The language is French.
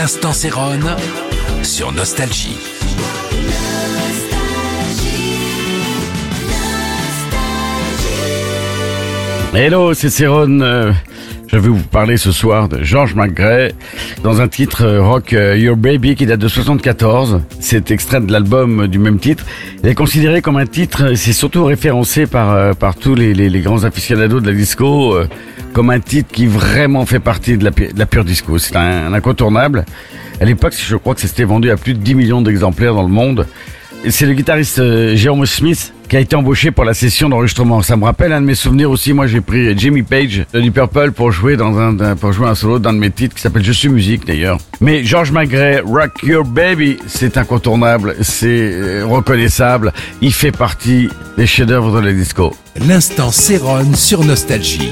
L'instant Céron sur Nostalgie. Hello, c'est Céron. Euh, je vais vous parler ce soir de George McGray dans un titre euh, rock euh, Your Baby qui date de 74. C'est extrait de l'album du même titre. Il est considéré comme un titre, c'est surtout référencé par, par tous les, les, les, grands aficionados de la disco comme un titre qui vraiment fait partie de la, pure disco. C'est un, un, incontournable. À l'époque, je crois que c'était vendu à plus de 10 millions d'exemplaires dans le monde. C'est le guitariste Jérôme Smith qui a été embauché pour la session d'enregistrement. Ça me rappelle un de mes souvenirs aussi. Moi, j'ai pris Jimmy Page de Deep Purple pour jouer dans un, pour jouer un solo d'un de mes titres qui s'appelle Je suis musique d'ailleurs. Mais George McGray, Rock Your Baby, c'est incontournable, c'est reconnaissable. Il fait partie des chefs-d'œuvre de la disco. L'instant Céron sur Nostalgie.